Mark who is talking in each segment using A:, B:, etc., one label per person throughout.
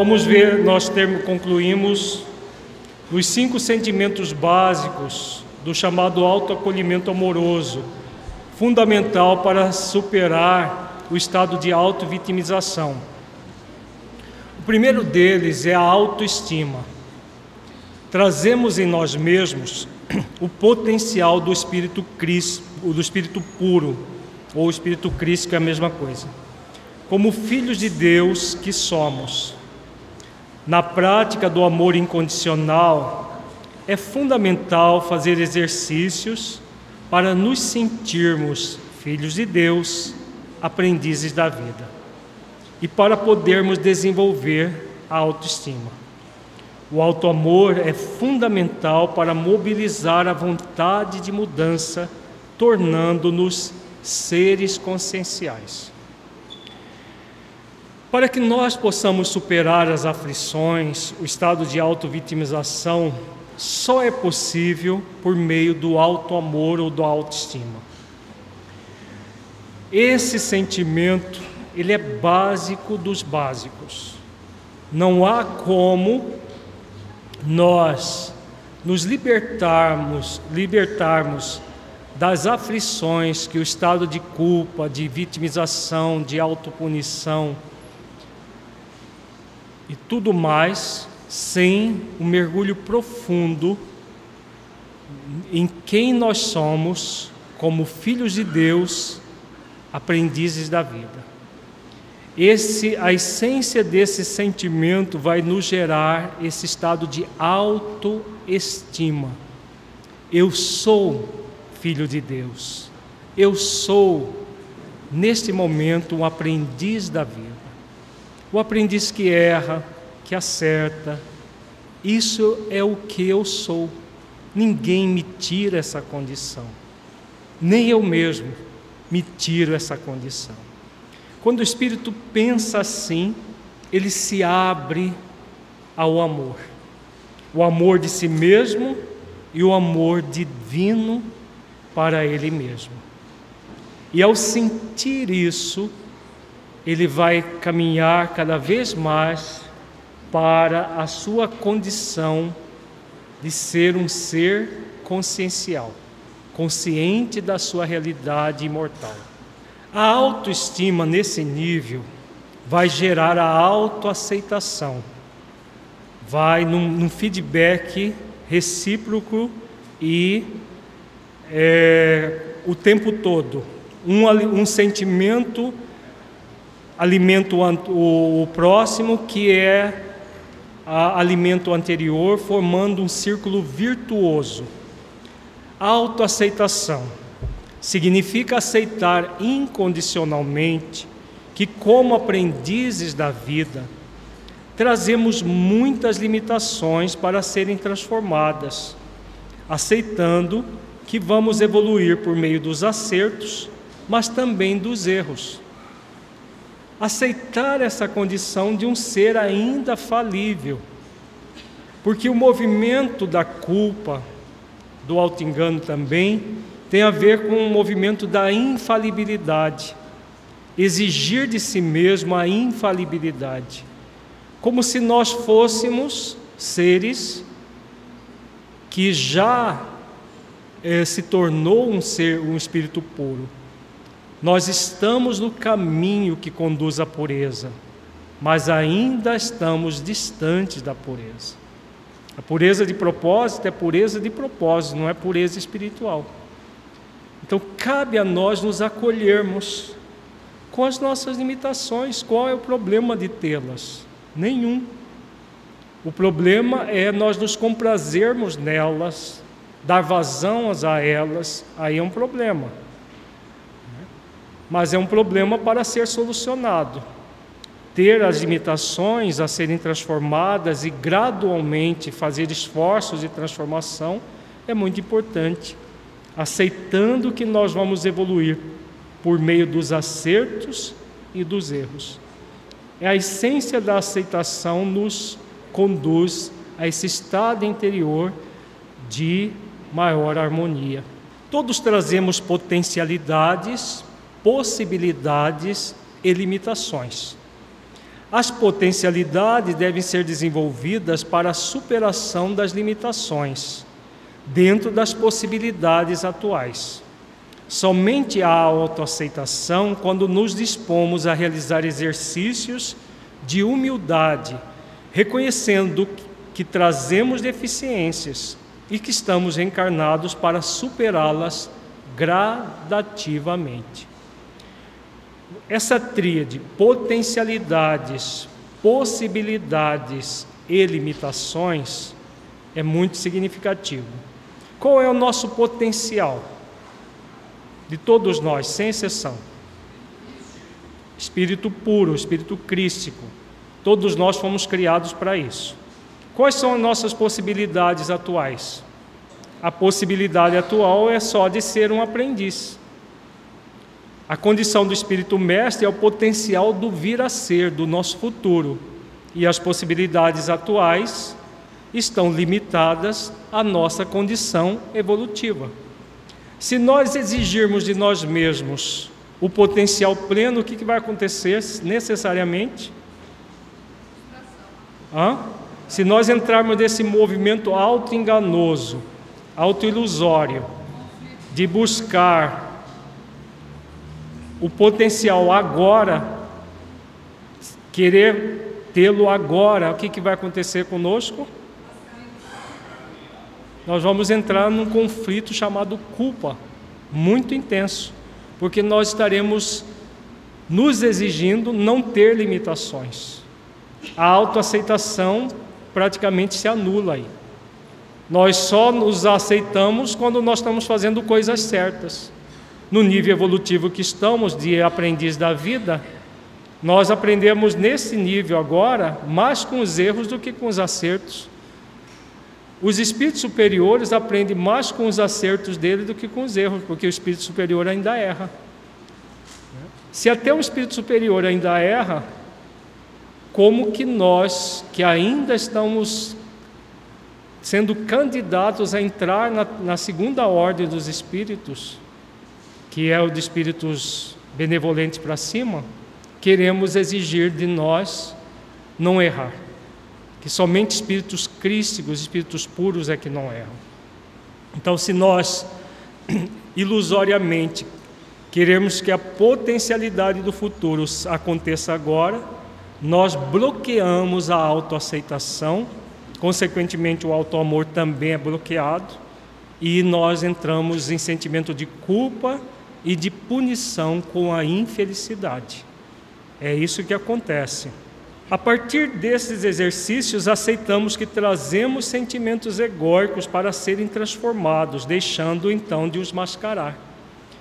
A: vamos ver, nós termo, concluímos os cinco sentimentos básicos do chamado autoacolhimento amoroso, fundamental para superar o estado de auto-vitimização. O primeiro deles é a autoestima. Trazemos em nós mesmos o potencial do espírito Cristo, do espírito puro, ou espírito Cristo, que é a mesma coisa. Como filhos de Deus que somos, na prática do amor incondicional, é fundamental fazer exercícios para nos sentirmos filhos de Deus, aprendizes da vida, e para podermos desenvolver a autoestima. O auto-amor é fundamental para mobilizar a vontade de mudança, tornando-nos seres conscienciais. Para que nós possamos superar as aflições, o estado de auto-vitimização só é possível por meio do auto-amor ou da autoestima. Esse sentimento, ele é básico dos básicos. Não há como nós nos libertarmos, libertarmos das aflições que o estado de culpa, de vitimização, de autopunição, e tudo mais sem um mergulho profundo em quem nós somos como filhos de Deus, aprendizes da vida. Esse, a essência desse sentimento vai nos gerar esse estado de autoestima. Eu sou filho de Deus. Eu sou, neste momento, um aprendiz da vida. O aprendiz que erra, que acerta, isso é o que eu sou. Ninguém me tira essa condição. Nem eu mesmo me tiro essa condição. Quando o espírito pensa assim, ele se abre ao amor. O amor de si mesmo e o amor divino para ele mesmo. E ao sentir isso, ele vai caminhar cada vez mais para a sua condição de ser um ser consciencial, consciente da sua realidade imortal. A autoestima nesse nível vai gerar a autoaceitação, vai num, num feedback recíproco e é, o tempo todo, um, um sentimento alimento o, próximo, que é a, alimento anterior, formando um círculo virtuoso. Autoaceitação significa aceitar incondicionalmente que, como aprendizes da vida, trazemos muitas limitações para serem transformadas, aceitando que vamos evoluir por meio dos acertos, mas também dos erros aceitar essa condição de um ser ainda falível. Porque o movimento da culpa, do auto-engano também, tem a ver com o movimento da infalibilidade. Exigir de si mesmo a infalibilidade. Como se nós fôssemos seres que já eh, se tornou um ser, um espírito puro nós estamos no caminho que conduz à pureza, mas ainda estamos distantes da pureza. A pureza de propósito é pureza de propósito, não é pureza espiritual. Então cabe a nós nos acolhermos com as nossas limitações. Qual é o problema de tê-las? Nenhum. O problema é nós nos comprazermos nelas, dar vazão a elas, aí é um problema mas é um problema para ser solucionado. Ter as limitações a serem transformadas e gradualmente fazer esforços de transformação é muito importante, aceitando que nós vamos evoluir por meio dos acertos e dos erros. É a essência da aceitação nos conduz a esse estado interior de maior harmonia. Todos trazemos potencialidades possibilidades e limitações. As potencialidades devem ser desenvolvidas para a superação das limitações, dentro das possibilidades atuais. Somente há autoaceitação quando nos dispomos a realizar exercícios de humildade, reconhecendo que trazemos deficiências e que estamos encarnados para superá-las gradativamente. Essa tríade, potencialidades, possibilidades e limitações, é muito significativo. Qual é o nosso potencial? De todos nós, sem exceção. Espírito puro, espírito crístico. Todos nós fomos criados para isso. Quais são as nossas possibilidades atuais? A possibilidade atual é só de ser um aprendiz. A condição do espírito mestre é o potencial do vir a ser, do nosso futuro. E as possibilidades atuais estão limitadas à nossa condição evolutiva. Se nós exigirmos de nós mesmos o potencial pleno, o que, vai acontecer necessariamente? Hã? Se nós entrarmos nesse movimento auto-enganoso, auto-ilusório, de buscar o potencial agora, querer tê-lo agora, o que, que vai acontecer conosco? nós vamos entrar num conflito chamado culpa, muito intenso, porque nós estaremos nos exigindo não ter limitações. A autoaceitação praticamente se anula aí. Nós só nos aceitamos quando nós estamos fazendo coisas certas. No nível evolutivo que estamos, de aprendiz da vida, nós aprendemos nesse nível agora mais com os erros do que com os acertos. Os espíritos superiores aprendem mais com os acertos dele do que com os erros, porque o espírito superior ainda erra. Se até o espírito superior ainda erra, como que nós, que ainda estamos sendo candidatos a entrar na, na segunda ordem dos espíritos, que é o de espíritos benevolentes para cima, queremos exigir de nós não errar? que somente espíritos crísticos, espíritos puros é que não erram. Então, se nós ilusoriamente queremos que a potencialidade do futuro aconteça agora, nós bloqueamos a autoaceitação, consequentemente o autoamor também é bloqueado e nós entramos em sentimento de culpa e de punição com a infelicidade. É isso que acontece. A partir desses exercícios, aceitamos que trazemos sentimentos egóicos para serem transformados, deixando então de os mascarar.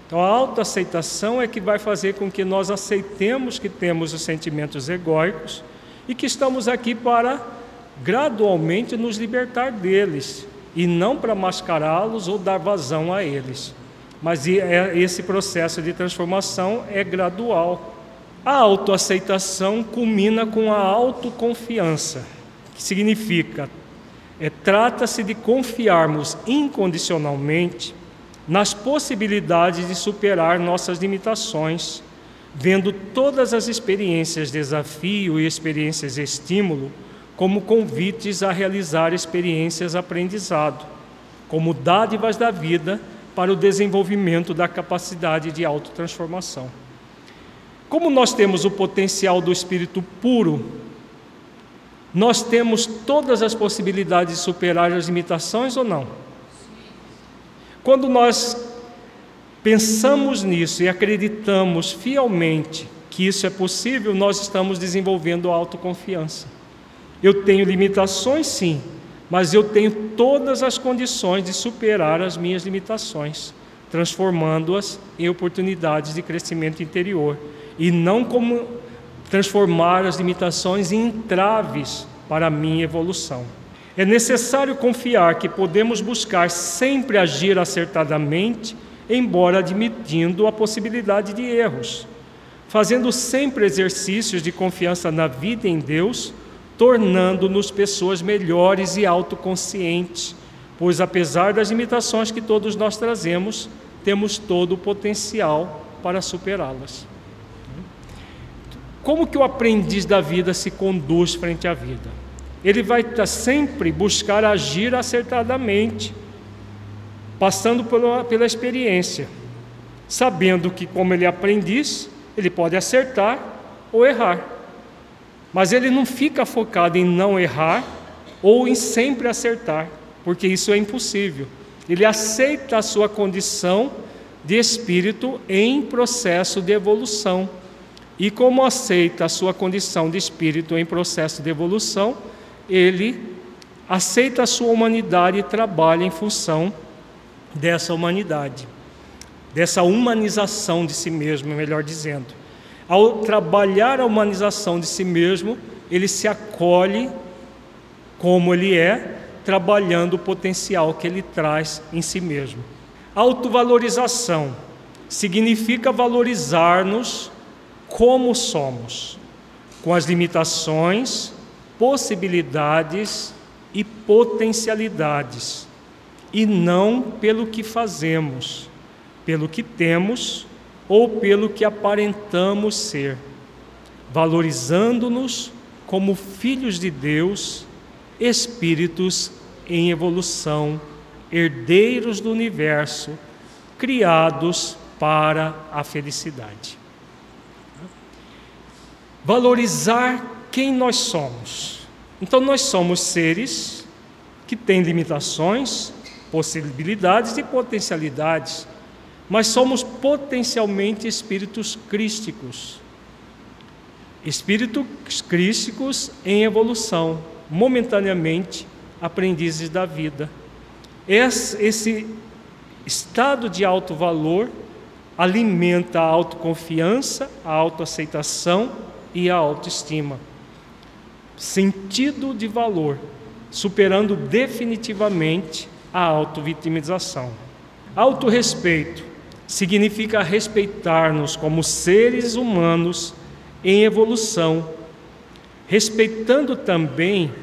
A: Então, a autoaceitação é que vai fazer com que nós aceitemos que temos os sentimentos egóicos e que estamos aqui para gradualmente nos libertar deles e não para mascará-los ou dar vazão a eles. Mas é, esse processo de transformação é gradual. A autoaceitação culmina com a autoconfiança, que significa é, trata-se de confiarmos incondicionalmente nas possibilidades de superar nossas limitações, vendo todas as experiências desafio e experiências estímulo como convites a realizar experiências aprendizado, como dádivas da vida para o desenvolvimento da capacidade de autotransformação. Como nós temos o potencial do espírito puro, nós temos todas as possibilidades de superar as limitações ou não? Quando nós pensamos nisso e acreditamos fielmente que isso é possível, nós estamos desenvolvendo autoconfiança. Eu tenho limitações, sim, mas eu tenho todas as condições de superar as minhas limitações, transformando-as em oportunidades de crescimento interior e não como transformar as limitações em entraves para a minha evolução. É necessário confiar que podemos buscar sempre agir acertadamente, embora admitindo a possibilidade de erros, fazendo sempre exercícios de confiança na vida em Deus, tornando-nos pessoas melhores e autoconscientes, pois apesar das limitações que todos nós trazemos, temos todo o potencial para superá-las. como que o aprendiz da vida se conduz frente à vida? Ele vai sempre buscar agir acertadamente, passando pela, pela experiência, sabendo que, como ele é aprendiz, ele pode acertar ou errar. Mas ele não fica focado em não errar ou em sempre acertar, porque isso é impossível. Ele aceita a sua condição de espírito em processo de evolução. E como aceita a sua condição de espírito em processo de evolução, ele aceita a sua humanidade e trabalha em função dessa humanidade, dessa humanização de si mesmo, melhor dizendo. Ao trabalhar a humanização de si mesmo, ele se acolhe como ele é, trabalhando o potencial que ele traz em si mesmo. Autovalorização significa valorizar-nos como somos, com as limitações, possibilidades e potencialidades, e não pelo que fazemos, pelo que temos ou pelo que aparentamos ser, valorizando-nos como filhos de Deus, espíritos em evolução, herdeiros do universo, criados para a felicidade. Valorizar quem nós somos. Então, nós somos seres que têm limitações, possibilidades e potencialidades, mas somos potencialmente espíritos crísticos. Espíritos crísticos em evolução, momentaneamente aprendizes da vida. Esse estado de alto valor alimenta a autoconfiança, a autoaceitação e a autoestima sentido de valor, superando definitivamente a autovitimização. Autorrespeito significa respeitar-nos como seres humanos em evolução, respeitando também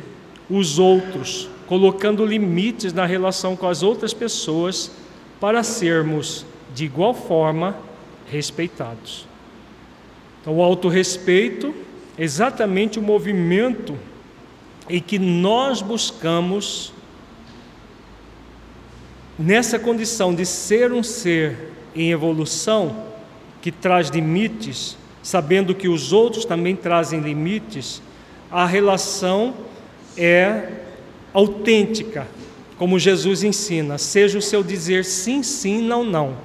A: os outros, colocando limites na relação com as outras pessoas para sermos de igual forma respeitados. Então, o autorrespeito exatamente o movimento em que nós buscamos, nessa condição de ser um ser em evolução, que traz limites, sabendo que os outros também trazem limites, a relação é autêntica, como Jesus ensina, seja o seu dizer sim, sim, não, não.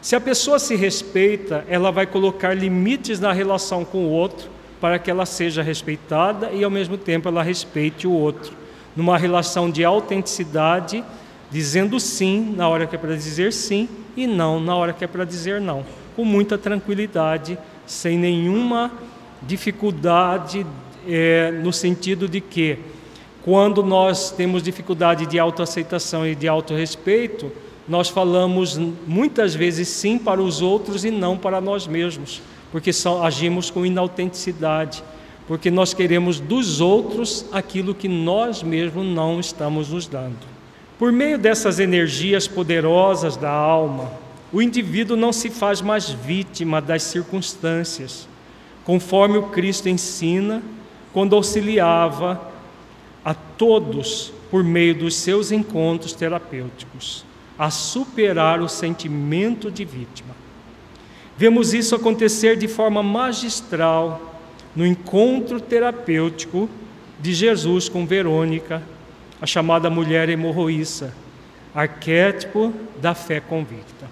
A: Se a pessoa se respeita, ela vai colocar limites na relação com o outro, para que ela seja respeitada e ao mesmo tempo ela respeite o outro, numa relação de autenticidade, dizendo sim na hora que é para dizer sim e não na hora que é para dizer não, com muita tranquilidade, sem nenhuma dificuldade, é, no sentido de que quando nós temos dificuldade de autoaceitação e de autorrespeito, nós falamos muitas vezes sim para os outros e não para nós mesmos porque só agimos com inautenticidade, porque nós queremos dos outros aquilo que nós mesmos não estamos nos dando. Por meio dessas energias poderosas da alma, o indivíduo não se faz mais vítima das circunstâncias, conforme o Cristo ensina quando auxiliava a todos por meio dos seus encontros terapêuticos a superar o sentimento de vítima. Vemos isso acontecer de forma magistral no encontro terapêutico de Jesus com Verônica, a chamada mulher hemorroíça, arquétipo da fé convicta.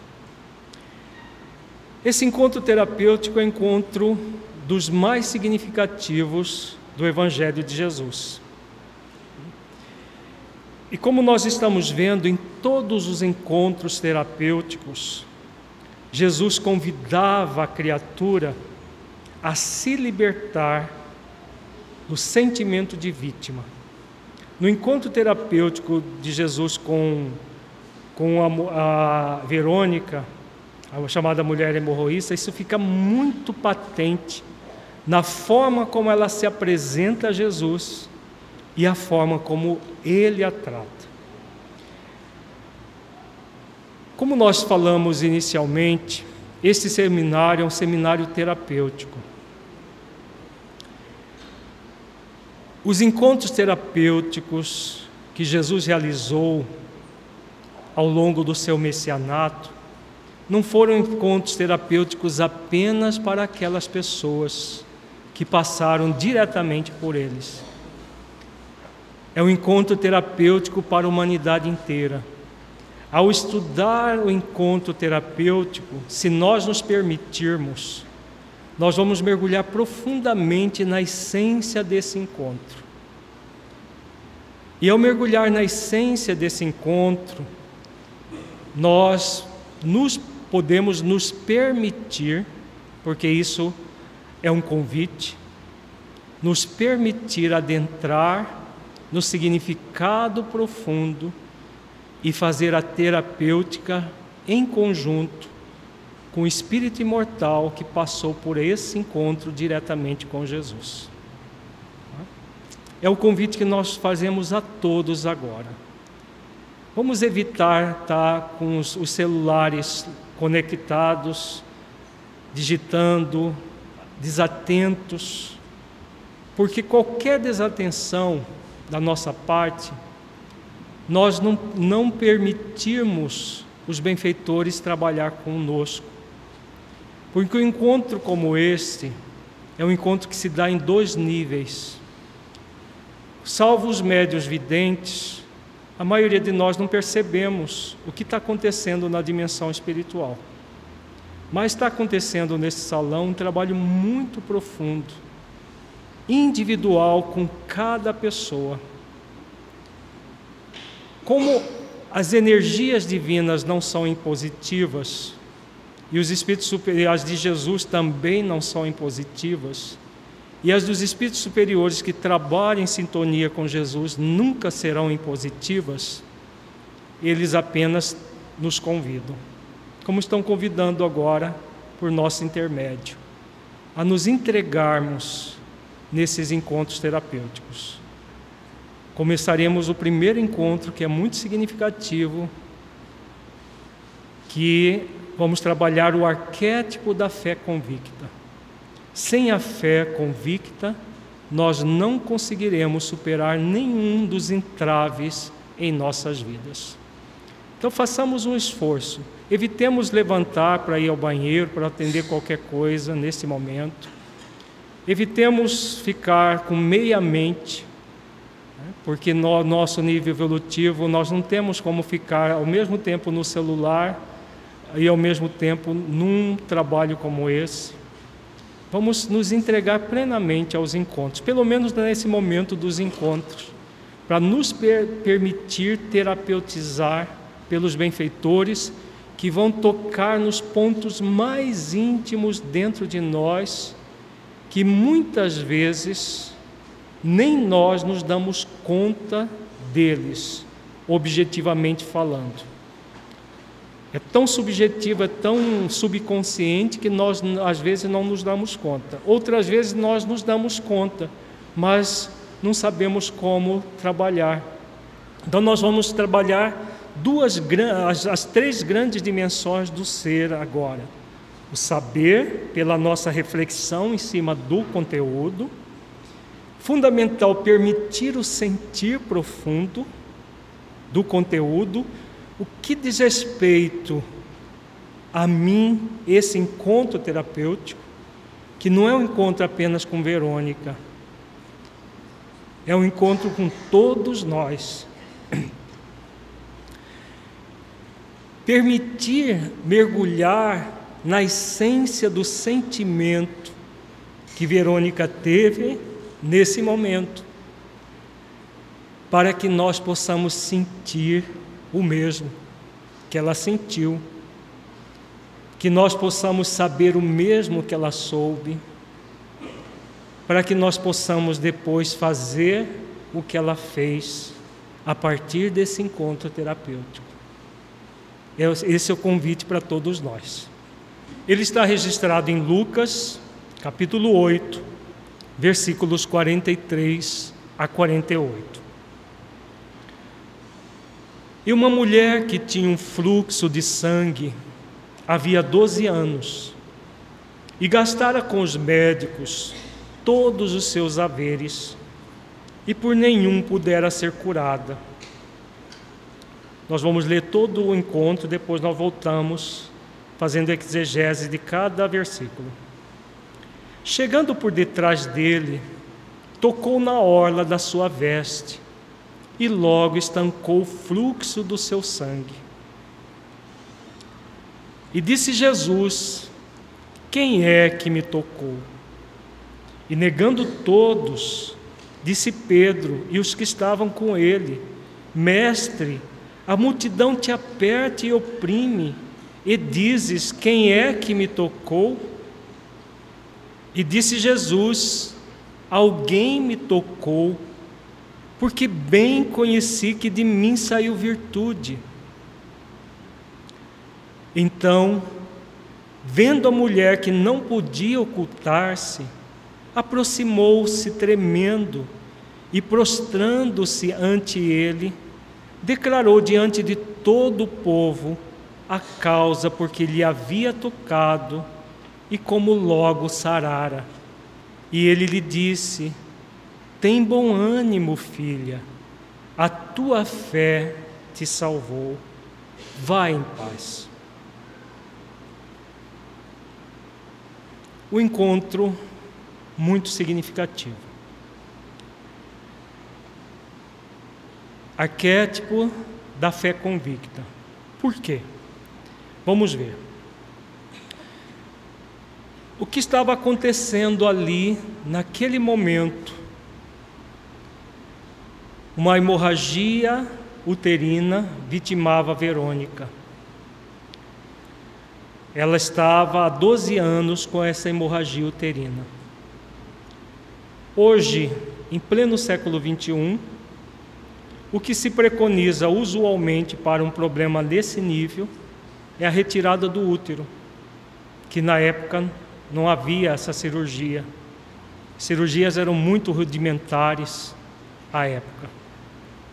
A: Esse encontro terapêutico é encontro dos mais significativos do Evangelho de Jesus. E como nós estamos vendo em todos os encontros terapêuticos, Jesus convidava a criatura a se libertar do sentimento de vítima. No encontro terapêutico de Jesus com, com a, a Verônica, a chamada mulher hemorroísta, isso fica muito patente na forma como ela se apresenta a Jesus e a forma como ele a trata. Como nós falamos inicialmente, esse seminário é um seminário terapêutico. Os encontros terapêuticos que Jesus realizou ao longo do seu messianato não foram encontros terapêuticos apenas para aquelas pessoas que passaram diretamente por eles. É um encontro terapêutico para a humanidade inteira. Ao estudar o encontro terapêutico, se nós nos permitirmos, nós vamos mergulhar profundamente na essência desse encontro. E ao mergulhar na essência desse encontro, nós nos podemos nos permitir, porque isso é um convite, nos permitir adentrar no significado profundo e fazer a terapêutica em conjunto com o espírito imortal que passou por esse encontro diretamente com Jesus. É o convite que nós fazemos a todos agora. Vamos evitar estar com os, os celulares conectados, digitando, desatentos, porque qualquer desatenção da nossa parte, nós não, não permitirmos os benfeitores trabalhar conosco. Porque um encontro como este é um encontro que se dá em dois níveis. Salvo os médios videntes, a maioria de nós não percebemos o que está acontecendo na dimensão espiritual. Mas está acontecendo nesse salão um trabalho muito profundo, individual com cada pessoa. Como as energias divinas não são impositivas, e os espíritos superiores de Jesus também não são impositivas, e as dos espíritos superiores que trabalham em sintonia com Jesus nunca serão impositivas, eles apenas nos convidam, como estão convidando agora por nosso intermédio, a nos entregarmos nesses encontros terapêuticos. Começaremos o primeiro encontro, que é muito significativo, que vamos trabalhar o arquétipo da fé convicta. Sem a fé convicta, nós não conseguiremos superar nenhum dos entraves em nossas vidas. Então façamos um esforço. Evitemos levantar para ir ao banheiro, para atender qualquer coisa nesse momento. Evitemos ficar com meia mente, né? porque no nosso nível evolutivo nós não temos como ficar ao mesmo tempo no celular e ao mesmo tempo num trabalho como esse. Vamos nos entregar plenamente aos encontros, pelo menos nesse momento dos encontros, para nos per permitir terapeutizar pelos benfeitores que vão tocar nos pontos mais íntimos dentro de nós, que muitas vezes nem nós nos damos conta deles, objetivamente falando. É tão subjetivo, é tão subconsciente que nós às vezes não nos damos conta. Outras vezes nós nos damos conta, mas não sabemos como trabalhar. Então nós vamos trabalhar duas as, as três grandes dimensões do ser agora. O saber pela nossa reflexão em cima do conteúdo, fundamental permitir o sentir profundo do conteúdo o que diz respeito a mim, esse encontro terapêutico, que não é um encontro apenas com Verônica, é um encontro com todos nós. Permitir mergulhar na essência do sentimento que Verônica teve nesse momento, para que nós possamos sentir o mesmo que ela sentiu, que nós possamos saber o mesmo que ela soube, para que nós possamos depois fazer o que ela fez a partir desse encontro terapêutico. Esse é o convite para todos nós. Ele está registrado em Lucas, capítulo 8, versículos 43 a 48. E uma mulher que tinha um fluxo de sangue havia 12 anos e gastara com os médicos todos os seus haveres e por nenhum pudera ser curada. Nós vamos ler todo o encontro, depois nós voltamos fazendo exegese de cada versículo. Chegando por detrás dele, tocou na orla da sua veste e logo estancou o fluxo do seu sangue. E disse Jesus: Quem é que me tocou? E negando todos, disse Pedro e os que estavam com ele: Mestre, a multidão te aperta e oprime, e dizes: Quem é que me tocou? E disse Jesus: Alguém me tocou, porque bem conheci que de mim saiu virtude. Então, vendo a mulher que não podia ocultar-se, aproximou-se tremendo e, prostrando-se ante ele, declarou diante de todo o povo a causa porque lhe havia tocado e como logo sarara. E ele lhe disse: Tem bom ânimo, filha, a tua fé te salvou. Vai em paz. O encontro muito significativo. Arquétipo da fé convicta. Por quê? Vamos ver. O que estava acontecendo ali, naquele momento? Uma hemorragia uterina vitimava Verônica. Ela estava há 12 anos com essa hemorragia uterina. Hoje, em pleno século 21, o que se preconiza usualmente para um problema desse nível é a retirada do útero, que na época não havia essa cirurgia. Cirurgias eram muito rudimentares à época.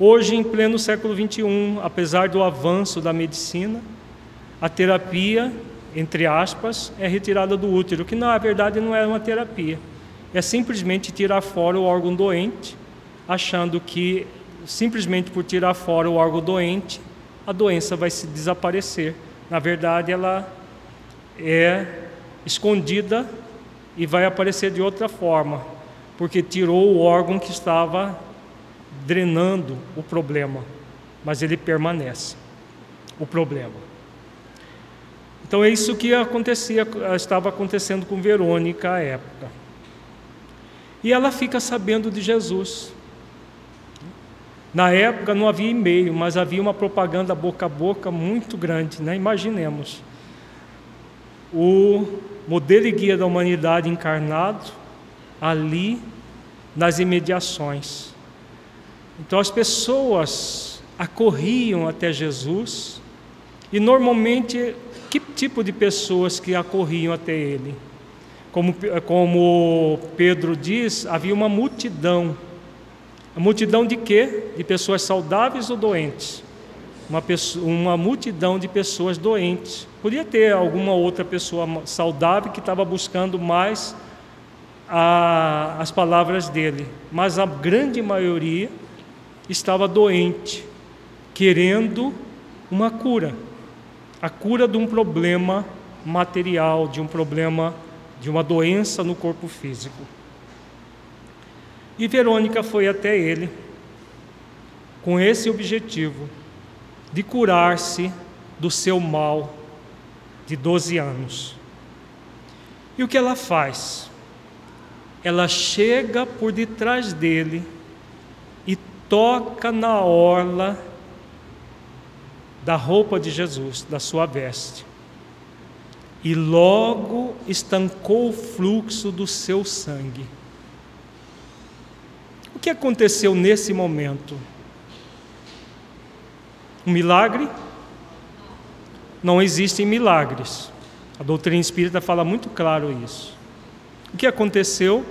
A: Hoje, em pleno século XXI, apesar do avanço da medicina, a terapia, entre aspas, é retirada do útero, que na verdade não é uma terapia. É simplesmente tirar fora o órgão doente, achando que simplesmente por tirar fora o órgão doente, a doença vai se desaparecer. Na verdade, ela é escondida e vai aparecer de outra forma, porque tirou o órgão que estava drenando o problema, mas ele permanece, o problema. Então é isso que acontecia, estava acontecendo com Verônica à época. E ela fica sabendo de Jesus. Na época não havia e-mail, mas havia uma propaganda boca a boca muito grande, né? Imaginemos. O modelo e guia da humanidade encarnado ali nas imediações. Então as pessoas acorriam até Jesus e normalmente que tipo de pessoas que acorriam até ele? Como, como Pedro diz, havia uma multidão a multidão de quê? De pessoas saudáveis ou doentes? Uma, pessoa, uma multidão de pessoas doentes. Podia ter alguma outra pessoa saudável que estava buscando mais a, as palavras dele, mas a grande maioria estava doente, querendo uma cura a cura de um problema material, de um problema, de uma doença no corpo físico. E Verônica foi até ele com esse objetivo de curar-se do seu mal de 12 anos. E o que ela faz? Ela chega por detrás dele toca na orla da roupa de Jesus, da sua veste. E logo estancou o fluxo do seu sangue. O que aconteceu nesse momento? Um milagre? Não existem milagres. A doutrina espírita fala muito claro isso. O que aconteceu?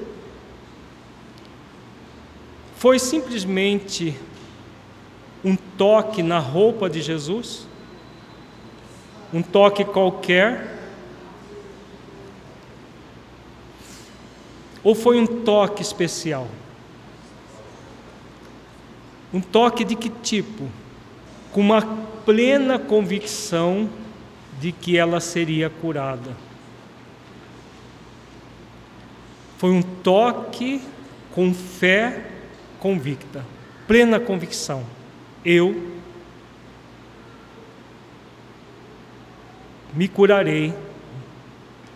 A: Foi simplesmente um toque na roupa de Jesus? Um toque qualquer? Ou foi um toque especial? Um toque de que tipo? Com uma plena convicção de que ela seria curada. Foi um toque com fé convicta, plena convicção. Eu me curarei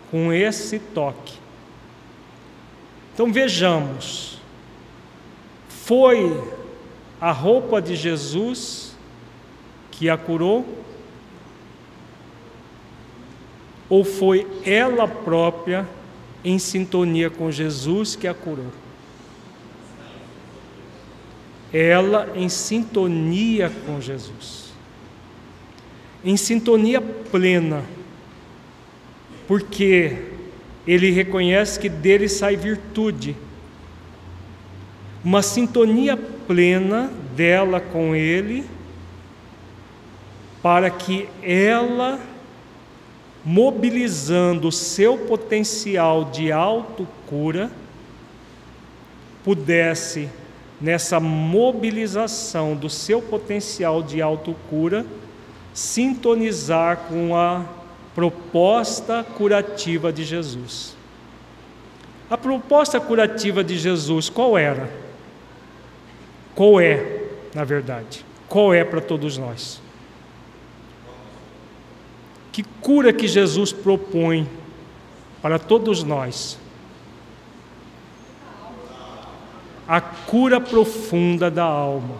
A: com esse toque. Então vejamos, foi a roupa de Jesus que a curou? Ou foi ela própria em sintonia com Jesus que a curou? Ela em sintonia com Jesus, em sintonia plena, porque ele reconhece que dele sai virtude, uma sintonia plena dela com ele, para que ela, mobilizando o seu potencial de autocura, pudesse, nessa mobilização do seu potencial de autocura, sintonizar com a proposta curativa de Jesus. A proposta curativa de Jesus qual era? Qual é, na verdade? Qual é para todos nós? Que cura que Jesus propõe para todos nós? A cura profunda da alma.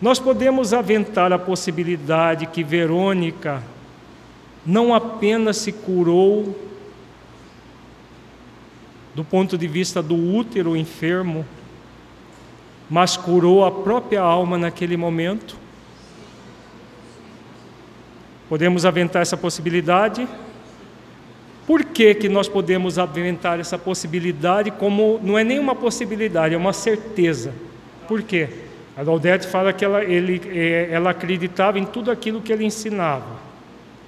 A: Nós podemos aventar a possibilidade que Verônica não apenas se curou do ponto de vista do útero enfermo, mas curou a própria alma naquele momento. Podemos aventar essa possibilidade? Por que, que nós podemos aventar essa possibilidade como não é nenhuma possibilidade, é uma certeza? Por quê? A Laudete fala que ela, ele, eh, ela acreditava em tudo aquilo que ele ensinava.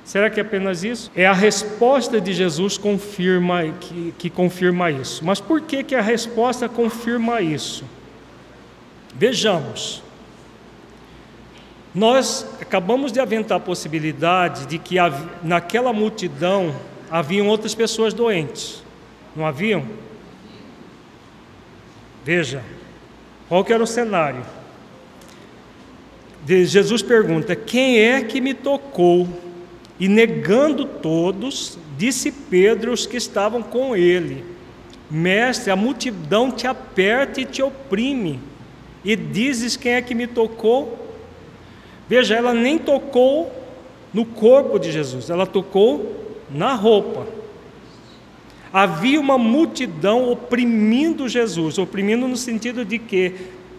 A: Será que é apenas isso? É a resposta de Jesus confirma, que, que confirma isso. Mas por que, que a resposta confirma isso? Vejamos. Nós acabamos de aventar a possibilidade de que naquela multidão haviam outras pessoas doentes. Não haviam? Veja, qual que era o cenário? Jesus pergunta: Quem é que me tocou? E negando todos, disse Pedro os que estavam com ele: Mestre, a multidão te aperta e te oprime, e dizes quem é que me tocou? Veja, ela nem tocou no corpo de Jesus, ela tocou na roupa. Havia uma multidão oprimindo Jesus, oprimindo no sentido de que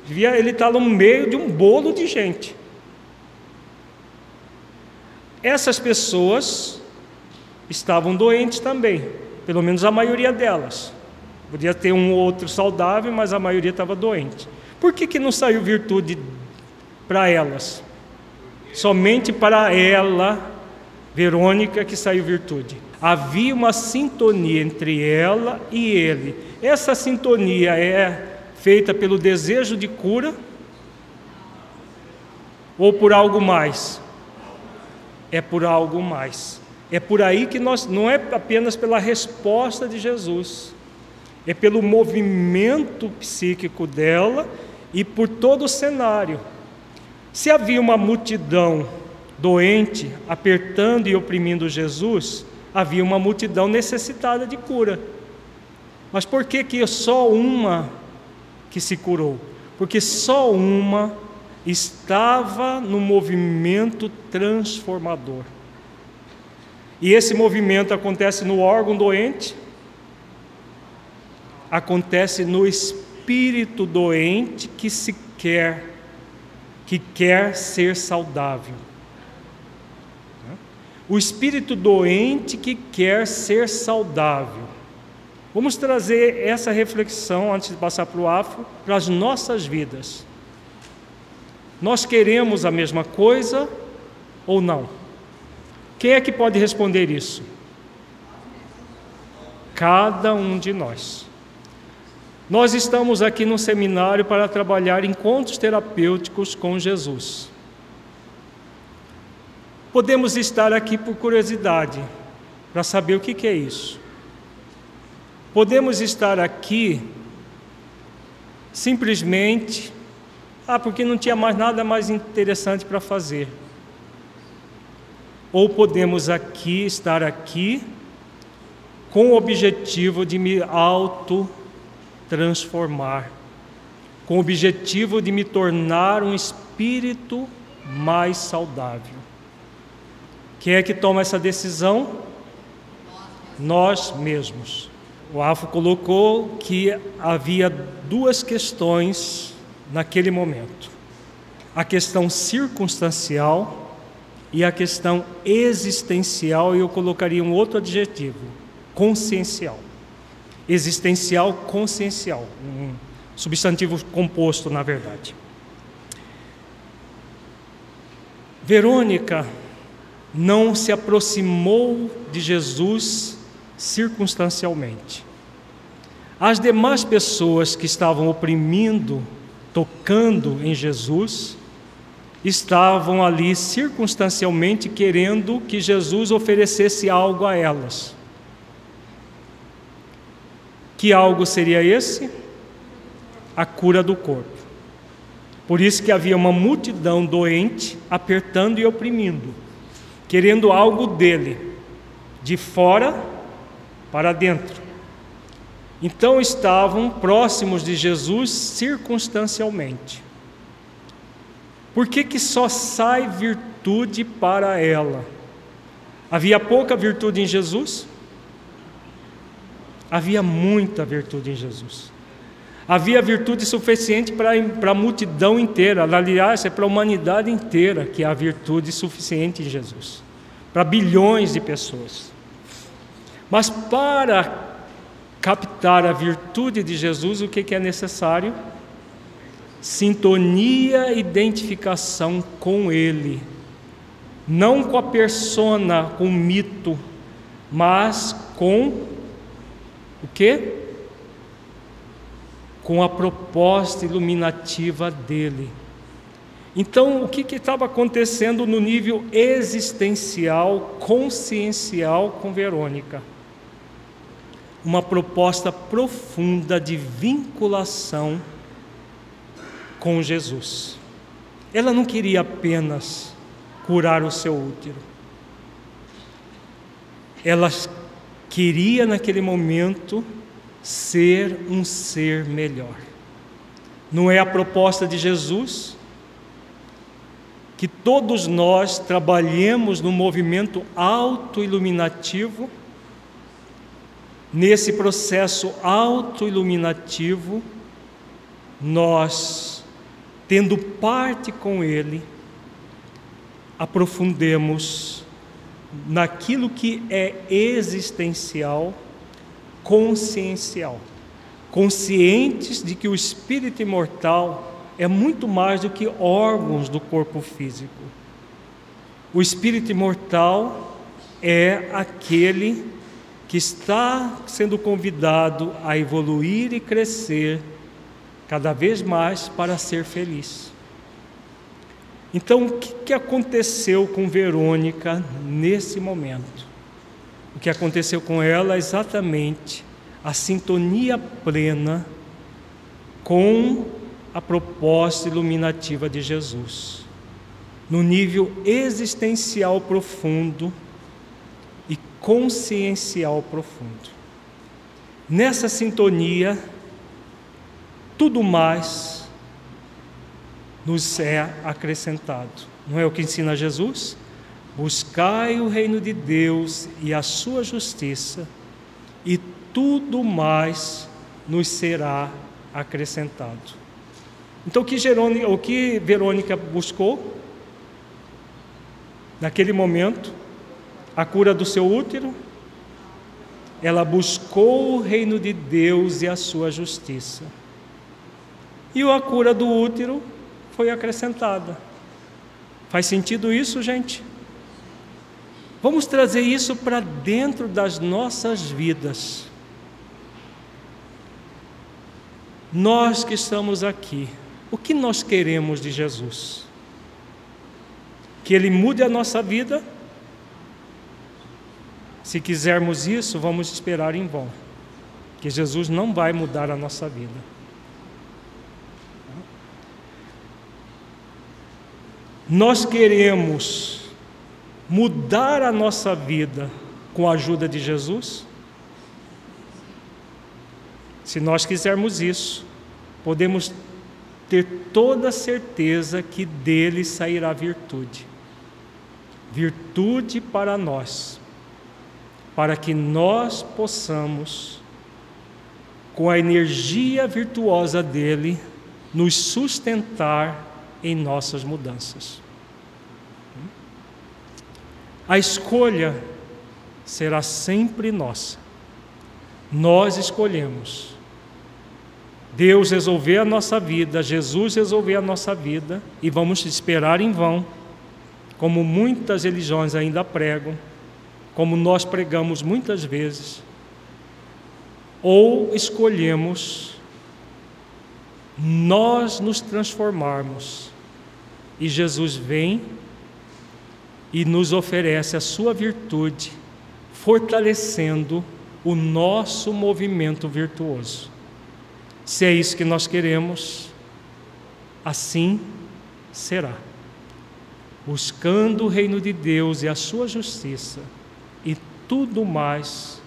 A: ele estava tá no meio de um bolo de gente. Essas pessoas estavam doentes também, pelo menos a maioria delas. Podia ter um ou outro saudável, mas a maioria estava doente. Por que, que não saiu virtude para elas? Somente para ela, Verônica, que saiu virtude. Havia uma sintonia entre ela e ele. Essa sintonia é feita pelo desejo de cura ou por algo mais? é por algo mais. É por aí que nós, não é apenas pela resposta de Jesus, é pelo movimento psíquico dela e por todo o cenário. Se havia uma multidão doente apertando e oprimindo Jesus, havia uma multidão necessitada de cura. Mas por que que só uma que se curou? Porque só uma estava no movimento transformador. E esse movimento acontece no órgão doente, acontece no espírito doente que se quer, que quer ser saudável. O espírito doente que quer ser saudável. Vamos trazer essa reflexão antes de passar para o afro para as nossas vidas. Nós queremos a mesma coisa ou não? Quem é que pode responder isso? Cada um de nós. Nós estamos aqui no seminário para trabalhar encontros terapêuticos com Jesus. Podemos estar aqui por curiosidade, para saber o que é isso. Podemos estar aqui simplesmente, ah, porque não tinha mais nada mais interessante para fazer. Ou podemos aqui estar aqui com o objetivo de me auto transformar, com o objetivo de me tornar um espírito mais saudável. Quem é que toma essa decisão? Nós mesmos. O Afo colocou que havia duas questões naquele momento: a questão circunstancial e a questão existencial, e eu colocaria um outro adjetivo: consciencial existencial consciencial, um substantivo composto, na verdade. Verônica não se aproximou de Jesus circunstancialmente. As demais pessoas que estavam oprimindo, tocando em Jesus, estavam ali circunstancialmente querendo que Jesus oferecesse algo a elas. Que algo seria esse? A cura do corpo. Por isso que havia uma multidão doente apertando e oprimindo, querendo algo dele, de fora para dentro. Então estavam próximos de Jesus circunstancialmente. Por que, que só sai virtude para ela? Havia pouca virtude em Jesus? Havia muita virtude em Jesus. Havia virtude suficiente para, a multidão inteira. Aliás, é para a humanidade inteira que há virtude suficiente em Jesus. Para bilhões de pessoas. Mas para captar a virtude de Jesus, o que, que é necessário? Sintonia, identificação com Ele. Não com a persona, com o mito, mas com o que? Com a proposta iluminativa dele. Então, o que estava acontecendo no nível existencial, consciencial com Verônica? Uma proposta profunda de vinculação com Jesus. Ela não queria apenas curar o seu útero. Ela queria naquele momento ser um ser melhor. Não é a proposta de Jesus que todos nós trabalhemos no movimento autoiluminativo, nesse processo autoiluminativo, nós, tendo parte com Ele, aprofundemos naquilo que é existencial, consciencial, conscientes de que o espírito imortal é muito mais do que órgãos do corpo físico. O espírito imortal é aquele que está sendo convidado a evoluir e crescer cada vez mais para ser feliz. Então, o que, aconteceu com Verônica nesse momento? O que aconteceu com ela é exatamente a sintonia plena com a proposta iluminativa de Jesus, no nível existencial profundo e consciencial profundo. Nessa sintonia, tudo mais nos é acrescentado. Não é o que ensina Jesus? Buscai o reino de Deus e a sua justiça, e tudo mais nos será acrescentado. Então, o que, Jerônica, o que Verônica buscou? Naquele momento, a cura do seu útero, ela buscou o reino de Deus e a sua justiça. E a cura do útero foi acrescentada. Faz sentido isso, gente? Vamos trazer isso para dentro das nossas vidas. nós que estamos aqui, o que nós queremos de Jesus? Que Ele mude a nossa vida? Se quisermos isso, vamos esperar em vão, que Jesus não vai mudar a nossa vida. Nós queremos mudar a nossa vida com a ajuda de Jesus? Se nós quisermos isso, podemos ter toda certeza que dele sairá virtude. Virtude para nós, para que nós possamos, com a energia virtuosa dele, nos sustentar em nossas mudanças. A escolha será sempre nossa. Nós escolhemos. Deus resolver a nossa vida, Jesus resolver a nossa vida, e vamos esperar em vão, como muitas religiões ainda pregam, como nós pregamos muitas vezes, ou escolhemos nós nos transformarmos e Jesus vem e nos oferece a sua virtude, fortalecendo o nosso movimento virtuoso. Se é isso que nós queremos, assim será. Buscando o reino de Deus e a sua justiça, e tudo mais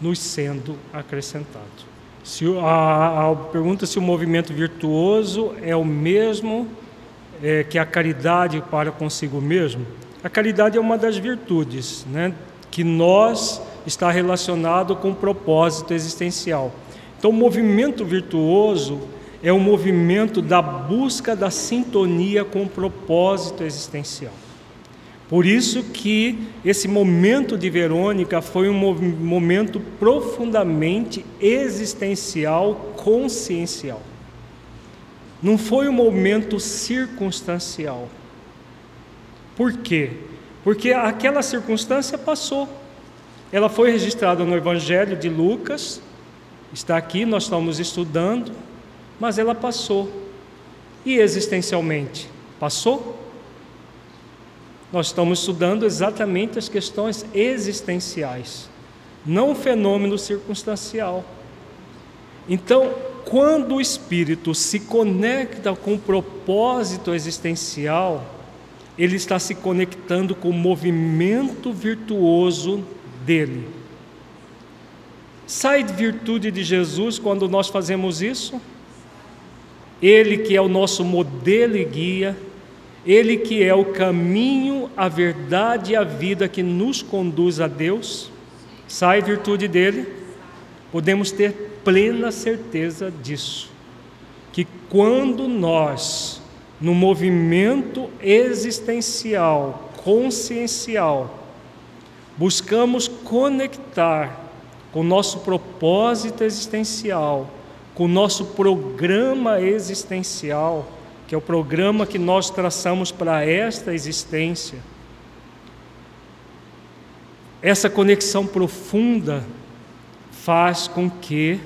A: nos sendo acrescentado. Se a, a pergunta se o movimento virtuoso é o mesmo é, que a caridade para consigo mesmo. A caridade é uma das virtudes, né, que nós está relacionado com o propósito existencial. Então, o movimento virtuoso é o movimento da busca da sintonia com o propósito existencial. Por isso que esse momento de Verônica foi um momento profundamente existencial, consciencial. Não foi um momento circunstancial. Por quê? Porque aquela circunstância passou. Ela foi registrada no Evangelho de Lucas, está aqui, nós estamos estudando, mas ela passou. E existencialmente, passou? Nós estamos estudando exatamente as questões existenciais, não o fenômeno circunstancial. Então, quando o espírito se conecta com o propósito existencial, ele está se conectando com o movimento virtuoso dele. Sai de virtude de Jesus quando nós fazemos isso? Ele que é o nosso modelo e guia, ele que é o caminho, a verdade e a vida que nos conduz a Deus, sai virtude dele, podemos ter plena certeza disso. Que quando nós, no movimento existencial, consciencial, buscamos conectar com o nosso propósito existencial, com o nosso programa existencial, que é o programa que nós traçamos para esta existência. Essa conexão profunda faz com que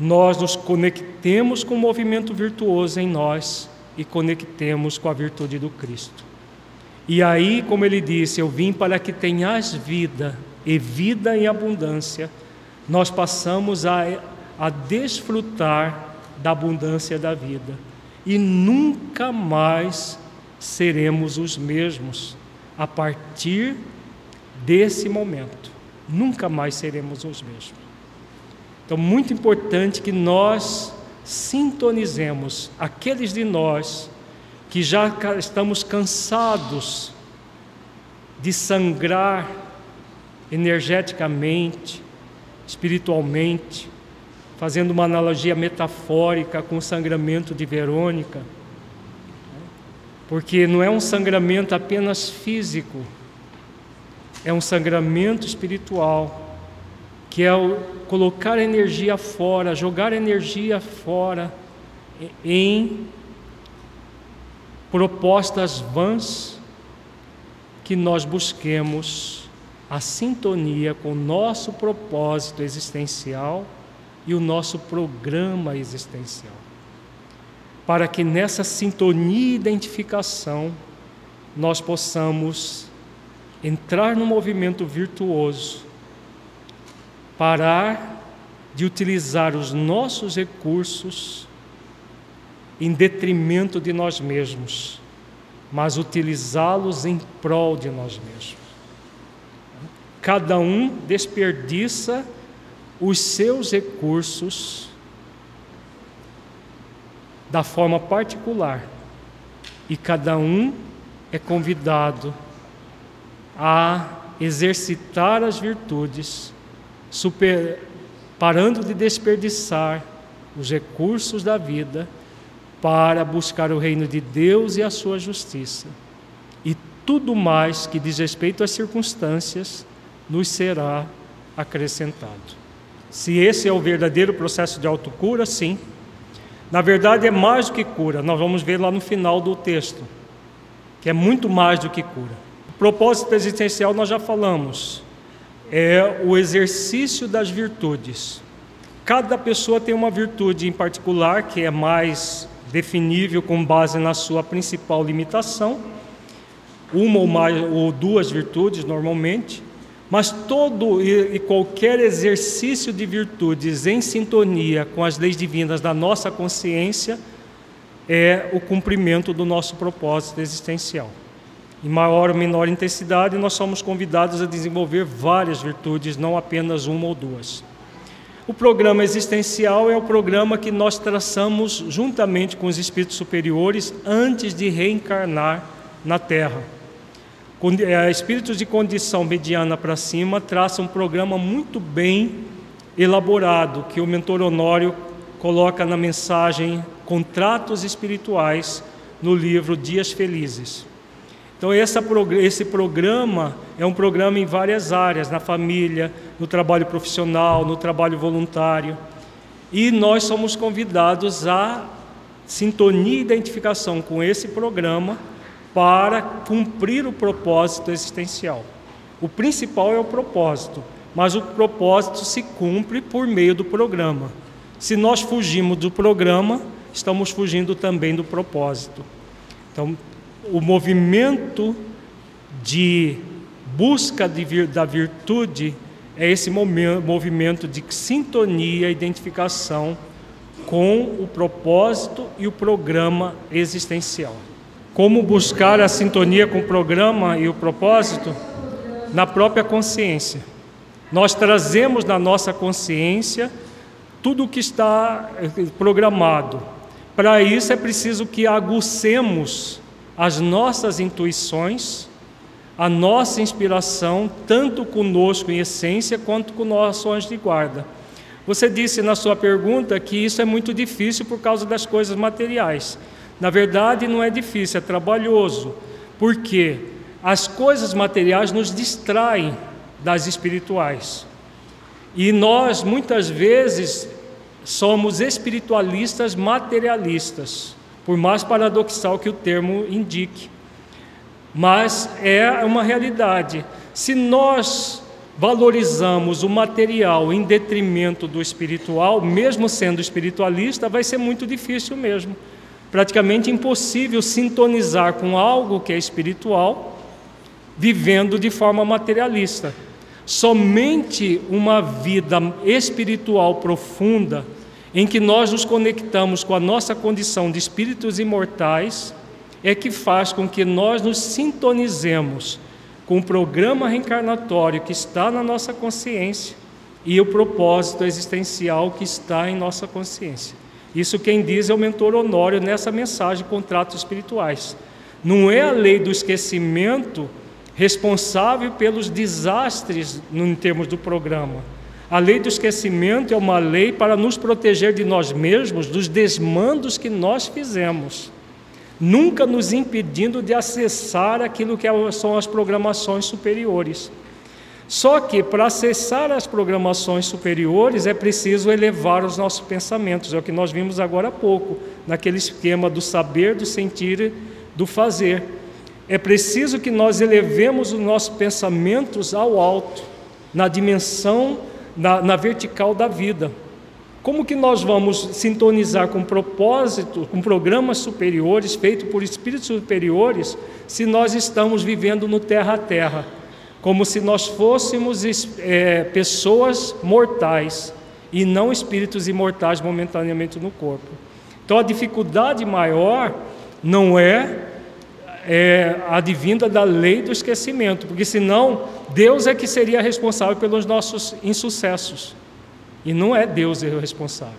A: nós nos conectemos com o movimento virtuoso em nós e conectemos com a virtude do Cristo. E aí, como ele disse, eu vim para que tenhas vida e vida em abundância, nós passamos a, a desfrutar da abundância da vida e nunca mais seremos os mesmos a partir desse momento. Nunca mais seremos os mesmos. Então, muito importante que nós sintonizemos aqueles de nós que já estamos cansados de sangrar energeticamente, espiritualmente, fazendo uma analogia metafórica com o sangramento de Verônica, porque não é um sangramento apenas físico, é um sangramento espiritual, que é o colocar energia fora, jogar energia fora em propostas vãs que nós busquemos a sintonia com o nosso propósito existencial e o nosso programa existencial. Para que nessa sintonia e identificação nós possamos entrar no movimento virtuoso, parar de utilizar os nossos recursos em detrimento de nós mesmos, mas utilizá-los em prol de nós mesmos. Cada um desperdiça os seus recursos da forma particular e cada um é convidado a exercitar as virtudes, super, parando de desperdiçar os recursos da vida para buscar o reino de Deus e a sua justiça. E tudo mais que diz respeito às circunstâncias nos será acrescentado. Se esse é o verdadeiro processo de autocura, sim. Na verdade, é mais do que cura. Nós vamos ver lá no final do texto, que é muito mais do que cura. O propósito existencial nós já falamos, é o exercício das virtudes. Cada pessoa tem uma virtude em particular que é mais definível com base na sua principal limitação, uma ou mais ou duas virtudes normalmente, mas todo e qualquer exercício de virtudes em sintonia com as leis divinas da nossa consciência é o cumprimento do nosso propósito existencial. Em maior ou menor intensidade, nós somos convidados a desenvolver várias virtudes, não apenas uma ou duas. O programa existencial é o programa que nós traçamos juntamente com os espíritos superiores antes de reencarnar na Terra. É, espíritos de condição mediana para cima traçam um programa muito bem elaborado que o mentor Honório coloca na mensagem Contratos Espirituais no livro Dias Felizes. Então, essa, esse programa é um programa em várias áreas, na família, no trabalho profissional, no trabalho voluntário. E nós somos convidados a sintonia e identificação com esse programa para cumprir o propósito existencial. O principal é o propósito, mas o propósito se cumpre por meio do programa. Se nós fugimos do programa, estamos fugindo também do propósito. Então, o movimento de busca de da virtude é esse movimento de sintonia, identificação com o propósito e o programa existencial. Como buscar a sintonia com o programa e o propósito? Na própria consciência. Nós trazemos na nossa consciência tudo o que está eh, programado. Para isso é preciso que agucemos as nossas intuições, a nossa inspiração, tanto conosco em essência quanto com o nosso anjo de guarda. Você disse na sua pergunta que isso é muito difícil por causa das coisas materiais. Na verdade, não é difícil, é trabalhoso, porque as coisas materiais nos distraem das espirituais. E nós, muitas vezes, somos espiritualistas materialistas por mais paradoxal que o termo indique. Mas é uma realidade. Se nós valorizamos o material em detrimento do espiritual, mesmo sendo espiritualista, vai ser muito difícil mesmo. Praticamente impossível sintonizar com algo que é espiritual, vivendo de forma materialista. Somente uma vida espiritual profunda em que nós nos conectamos com a nossa condição de espíritos imortais, é que faz com que nós nos sintonizemos com o programa reencarnatório que está na nossa consciência e o propósito existencial que está em nossa consciência. Isso quem diz é o mentor Honório nessa mensagem Contratos Espirituais. Não é a lei do esquecimento responsável pelos desastres em termos do programa a lei do esquecimento é uma lei para nos proteger de nós mesmos, dos desmandos que nós fizemos, nunca nos impedindo de acessar aquilo que são as programações superiores. Só que para acessar as programações superiores é preciso elevar os nossos pensamentos, é o que nós vimos agora há pouco, naquele esquema do saber, do sentir, do fazer. É preciso que nós elevemos os nossos pensamentos ao alto, na dimensão na, na vertical da vida. Como que nós vamos sintonizar com propósito, com programas superiores feitos por espíritos superiores, se nós estamos vivendo no terra a terra, como se nós fôssemos é, pessoas mortais e não espíritos imortais momentaneamente no corpo? Então a dificuldade maior não é, é advinda da lei do esquecimento, porque senão Deus é que seria responsável pelos nossos insucessos. E não é Deus o responsável,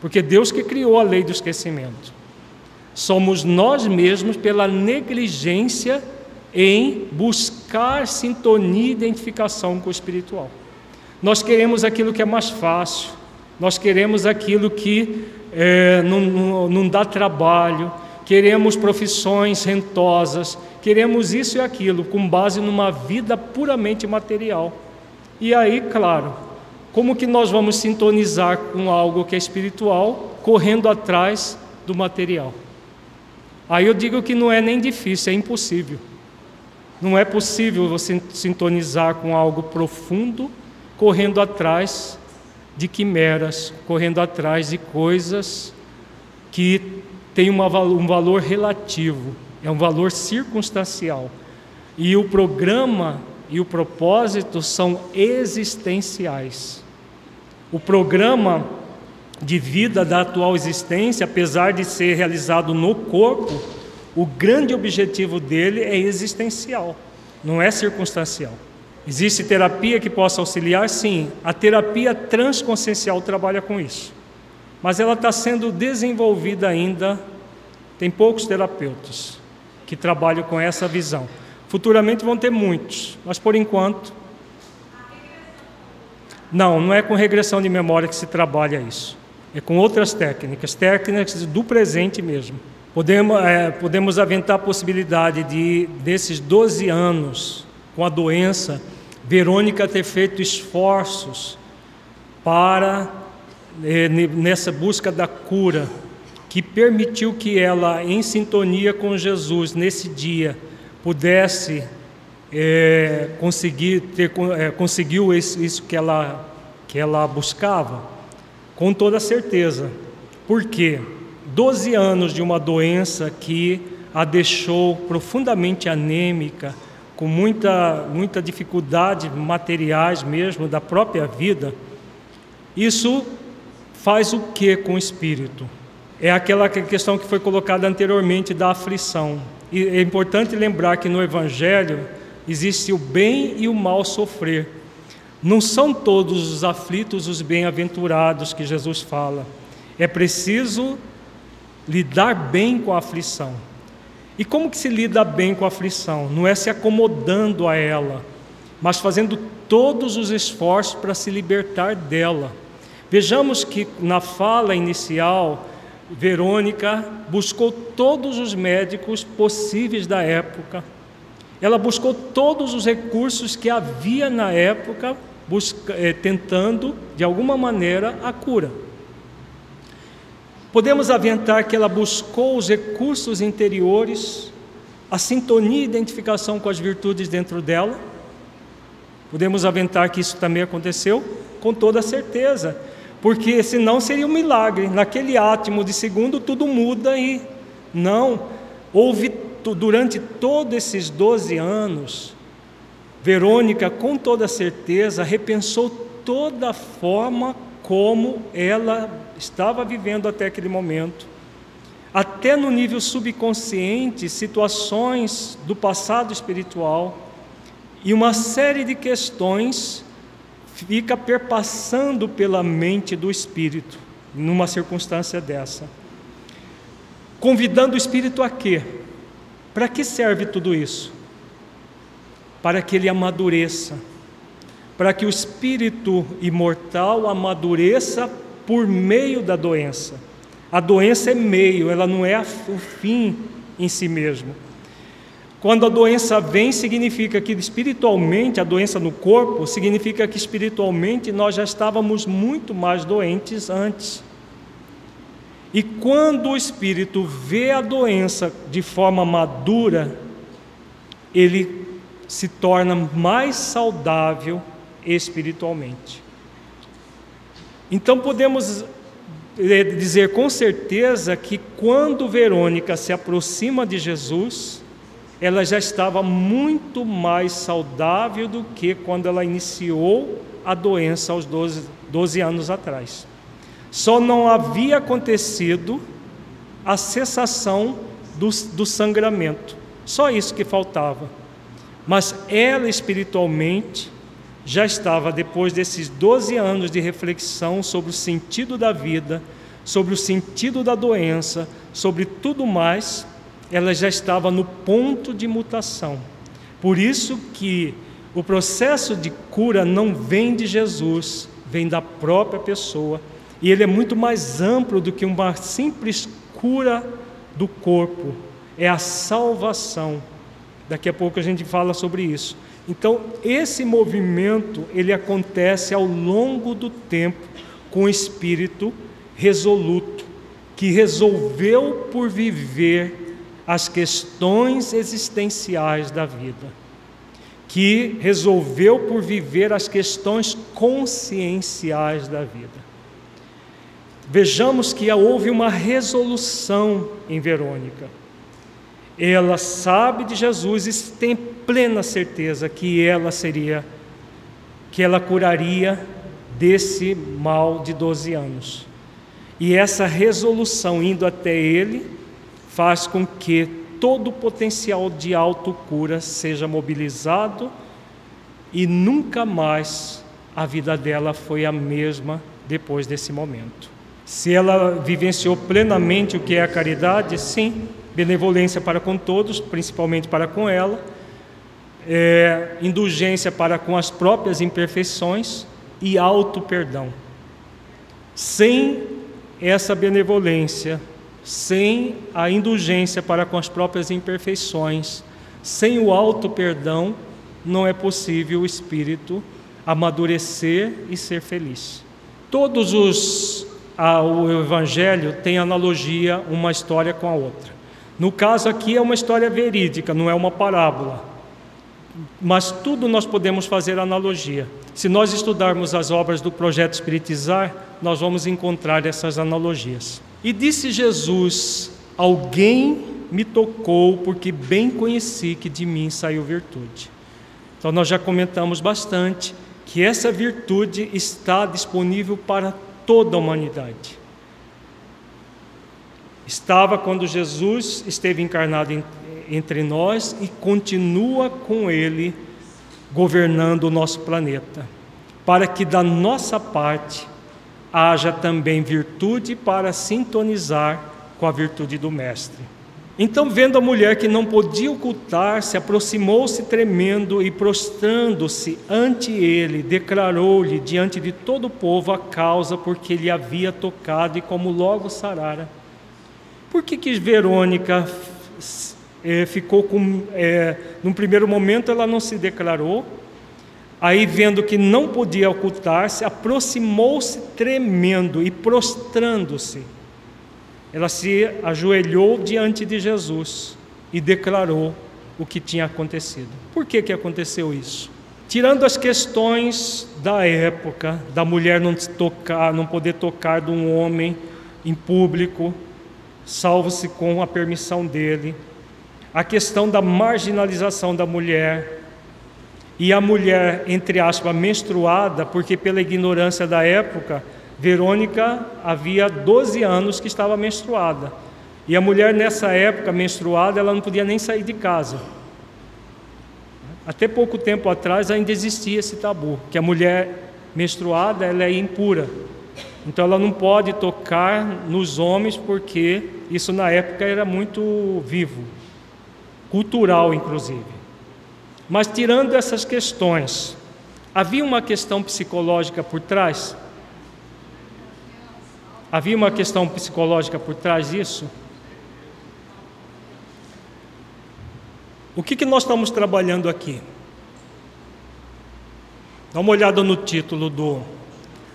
A: porque Deus que criou a lei do esquecimento. Somos nós mesmos pela negligência em buscar sintonia e identificação com o espiritual. Nós queremos aquilo que é mais fácil, nós queremos aquilo que é, não, não, não dá trabalho, queremos profissões rentosas, queremos isso e aquilo, com base numa vida puramente material. E aí, claro, como que nós vamos sintonizar com algo que é espiritual, correndo atrás do material? Aí eu digo que não é nem difícil, é impossível. Não é possível você sintonizar com algo profundo, correndo atrás de quimeras, correndo atrás de coisas que têm uma, um valor relativo, é um valor circunstancial. E o programa e o propósito são existenciais. O programa de vida da atual existência, apesar de ser realizado no corpo, o grande objetivo dele é existencial, não é circunstancial. Existe terapia que possa auxiliar? Sim, a terapia transconsciencial trabalha com isso. Mas ela está sendo desenvolvida ainda, tem poucos terapeutas que trabalham com essa visão. Futuramente vão ter muitos, mas por enquanto não, não é com regressão de memória que se trabalha isso. É com outras técnicas, técnicas do presente mesmo. Podemos, é, podemos aventar a possibilidade de, desses 12 anos com a doença, Verônica ter feito esforços para, nessa busca da cura, que permitiu que ela, em sintonia com Jesus, nesse dia, pudesse é, conseguir ter, é, conseguiu isso, isso que, ela, que ela buscava? Com toda certeza. Por quê? Doze anos de uma doença que a deixou profundamente anêmica, com muita, muita dificuldade materiais mesmo da própria vida, isso faz o que com o espírito? É aquela questão que foi colocada anteriormente da aflição. E é importante lembrar que no Evangelho existe o bem e o mal sofrer. Não são todos os aflitos os bem-aventurados que Jesus fala. É preciso lidar bem com a aflição. E como que se lida bem com a aflição? Não é se acomodando a ela, mas fazendo todos os esforços para se libertar dela. Vejamos que na fala inicial, Verônica buscou todos os médicos possíveis da época ela buscou todos os recursos que havia na época, busca, eh, tentando, de alguma maneira, a cura. Podemos aventar que ela buscou os recursos interiores, a sintonia e identificação com as virtudes dentro dela. Podemos aventar que isso também aconteceu? Com toda certeza, porque senão seria um milagre. Naquele átimo de segundo tudo muda e não houve durante todos esses 12 anos, Verônica, com toda certeza, repensou toda a forma como ela estava vivendo até aquele momento. Até no nível subconsciente, situações do passado espiritual e uma série de questões fica perpassando pela mente do espírito numa circunstância dessa. Convidando o espírito a quê? Para que serve tudo isso? Para que ele amadureça, para que o espírito imortal amadureça por meio da doença. A doença é meio, ela não é o fim em si mesmo. Quando a doença vem, significa que espiritualmente, a doença no corpo, significa que espiritualmente nós já estávamos muito mais doentes antes. E quando o espírito vê a doença de forma madura, ele se torna mais saudável espiritualmente. Então podemos dizer com certeza que quando Verônica se aproxima de Jesus, ela já estava muito mais saudável do que quando ela iniciou a doença aos 12, 12 anos atrás. Só não havia acontecido a cessação do, do sangramento, só isso que faltava. Mas ela espiritualmente já estava, depois desses 12 anos de reflexão sobre o sentido da vida, sobre o sentido da doença, sobre tudo mais, ela já estava no ponto de mutação. Por isso que o processo de cura não vem de Jesus, vem da própria pessoa, e ele é muito mais amplo do que uma simples cura do corpo, é a salvação. Daqui a pouco a gente fala sobre isso. Então, esse movimento, ele acontece ao longo do tempo com o espírito resoluto, que resolveu por viver as questões existenciais da vida, que resolveu por viver as questões conscienciais da vida. Vejamos que houve uma resolução em Verônica ela sabe de Jesus e tem plena certeza que ela seria, que ela curaria desse mal de 12 anos. E essa resolução indo até ele faz com que todo o potencial de autocura seja mobilizado e nunca mais a vida dela foi a mesma depois desse momento. Se ela vivenciou plenamente o que é a caridade, sim, benevolência para com todos, principalmente para com ela, é, indulgência para com as próprias imperfeições e auto perdão. Sem essa benevolência, sem a indulgência para com as próprias imperfeições, sem o auto perdão, não é possível o espírito amadurecer e ser feliz. Todos os a, o evangelho tem analogia uma história com a outra. No caso aqui é uma história verídica, não é uma parábola. Mas tudo nós podemos fazer analogia. Se nós estudarmos as obras do projeto Espiritizar, nós vamos encontrar essas analogias. E disse Jesus: Alguém me tocou, porque bem conheci que de mim saiu virtude. Então, nós já comentamos bastante que essa virtude está disponível para toda a humanidade estava quando Jesus esteve encarnado entre nós e continua com Ele governando o nosso planeta, para que da nossa parte haja também virtude para sintonizar com a virtude do Mestre. Então, vendo a mulher que não podia ocultar-se, aproximou-se tremendo e prostrando-se ante ele, declarou-lhe diante de todo o povo a causa porque ele havia tocado e como logo sarara. Por que, que Verônica é, ficou com. É, num primeiro momento ela não se declarou, aí vendo que não podia ocultar-se, aproximou-se tremendo e prostrando-se. Ela se ajoelhou diante de Jesus e declarou o que tinha acontecido. Por que, que aconteceu isso? Tirando as questões da época, da mulher não tocar, não poder tocar de um homem em público, salvo-se com a permissão dele. A questão da marginalização da mulher e a mulher, entre aspas, menstruada, porque pela ignorância da época, Verônica havia 12 anos que estava menstruada. E a mulher nessa época menstruada, ela não podia nem sair de casa. Até pouco tempo atrás ainda existia esse tabu, que a mulher menstruada ela é impura. Então ela não pode tocar nos homens porque isso na época era muito vivo, cultural inclusive. Mas tirando essas questões, havia uma questão psicológica por trás? Havia uma questão psicológica por trás disso? O que, que nós estamos trabalhando aqui? Dá uma olhada no título do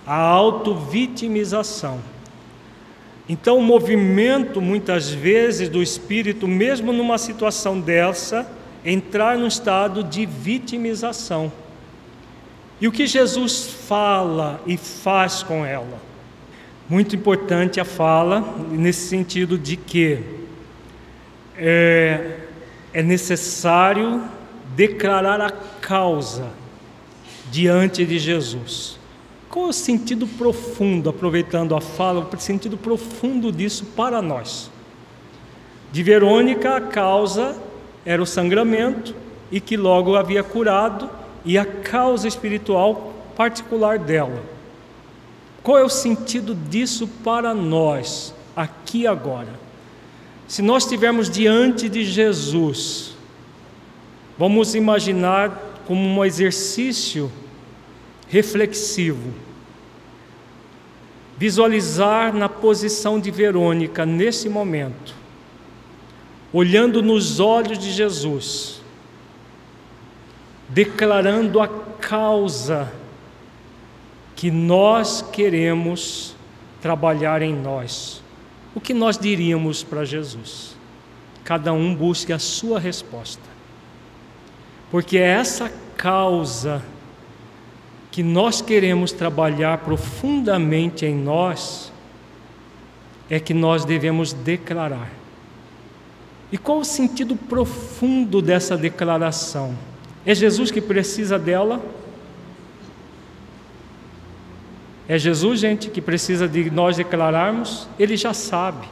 A: a autovitimização. Então, o movimento, muitas vezes, do espírito, mesmo numa situação dessa, entrar num estado de vitimização. E o que Jesus fala e faz com ela? Muito importante a fala, nesse sentido de que é, é necessário declarar a causa diante de Jesus. Qual é o sentido profundo, aproveitando a fala, o sentido profundo disso para nós? De Verônica, a causa era o sangramento e que logo havia curado, e a causa espiritual particular dela. Qual é o sentido disso para nós, aqui e agora? Se nós estivermos diante de Jesus, vamos imaginar como um exercício reflexivo. Visualizar na posição de Verônica nesse momento, olhando nos olhos de Jesus, declarando a causa que nós queremos trabalhar em nós. O que nós diríamos para Jesus? Cada um busque a sua resposta. Porque é essa causa que nós queremos trabalhar profundamente em nós, é que nós devemos declarar. E qual o sentido profundo dessa declaração? É Jesus que precisa dela? É Jesus, gente, que precisa de nós declararmos? Ele já sabe.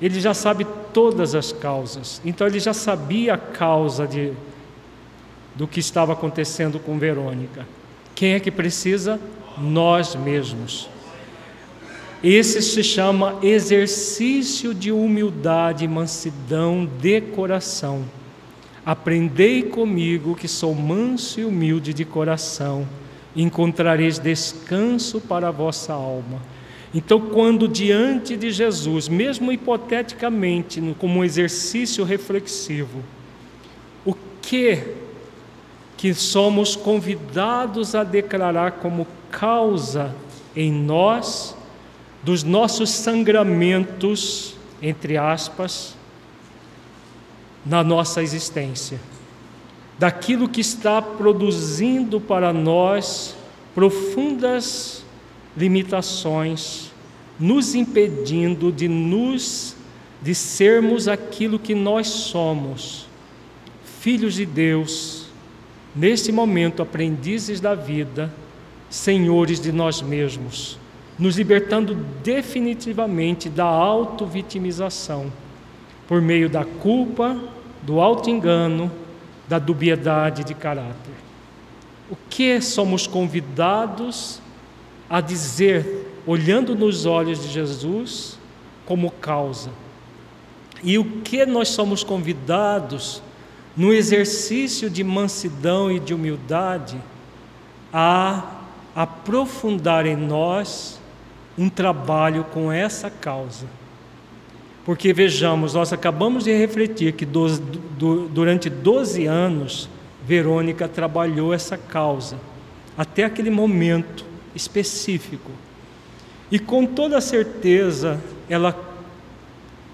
A: Ele já sabe todas as causas. Então ele já sabia a causa de, do que estava acontecendo com Verônica. Quem é que precisa? Nós mesmos. Esse se chama exercício de humildade e mansidão de coração. Aprendei comigo que sou manso e humilde de coração, encontrareis descanso para a vossa alma. Então, quando diante de Jesus, mesmo hipoteticamente, como um exercício reflexivo, o que que somos convidados a declarar como causa em nós dos nossos sangramentos, entre aspas, na nossa existência, daquilo que está produzindo para nós profundas limitações, nos impedindo de nos de sermos aquilo que nós somos, filhos de Deus, neste momento, aprendizes da vida, senhores de nós mesmos, nos libertando definitivamente da auto-vitimização, por meio da culpa, do auto-engano, da dubiedade de caráter. O que somos convidados a dizer, olhando nos olhos de Jesus, como causa? E o que nós somos convidados no exercício de mansidão e de humildade, a aprofundar em nós um trabalho com essa causa. Porque vejamos, nós acabamos de refletir que do, durante 12 anos Verônica trabalhou essa causa, até aquele momento específico. E com toda certeza ela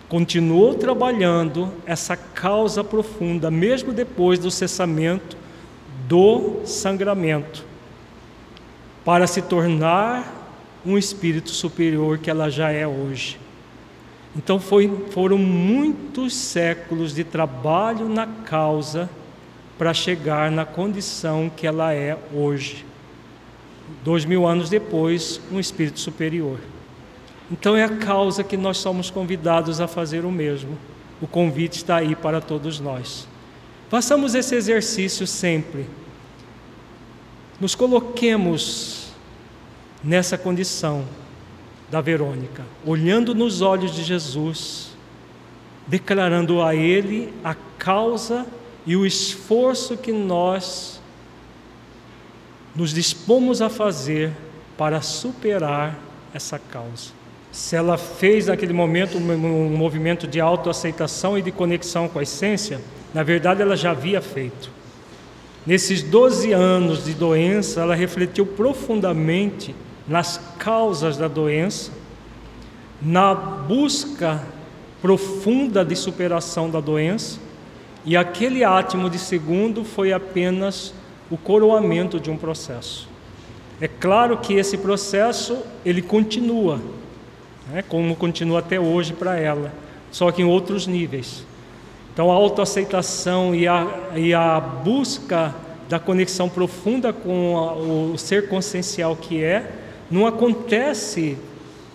A: continuou trabalhando essa causa profunda, mesmo depois do cessamento do sangramento, para se tornar um espírito superior que ela já é hoje. Então foi, foram muitos séculos de trabalho na causa para chegar na condição que ela é hoje. Dois mil anos depois, um espírito superior. Então é a causa que nós somos convidados a fazer o mesmo. O convite está aí para todos nós. Façamos esse exercício sempre. Nos coloquemos nessa condição da Verônica, olhando nos olhos de Jesus, declarando a Ele a causa e o esforço que nós nos dispomos a fazer para superar essa causa se ela fez naquele momento um movimento de autoaceitação e de conexão com a essência, na verdade ela já havia feito. Nesses 12 anos de doença, ela refletiu profundamente nas causas da doença, na busca profunda de superação da doença, e aquele átimo de segundo foi apenas o coroamento de um processo. É claro que esse processo ele continua, né, como continua até hoje para ela, só que em outros níveis. Então a autoaceitação e a, e a busca da conexão profunda com a, o ser consciencial que é, não acontece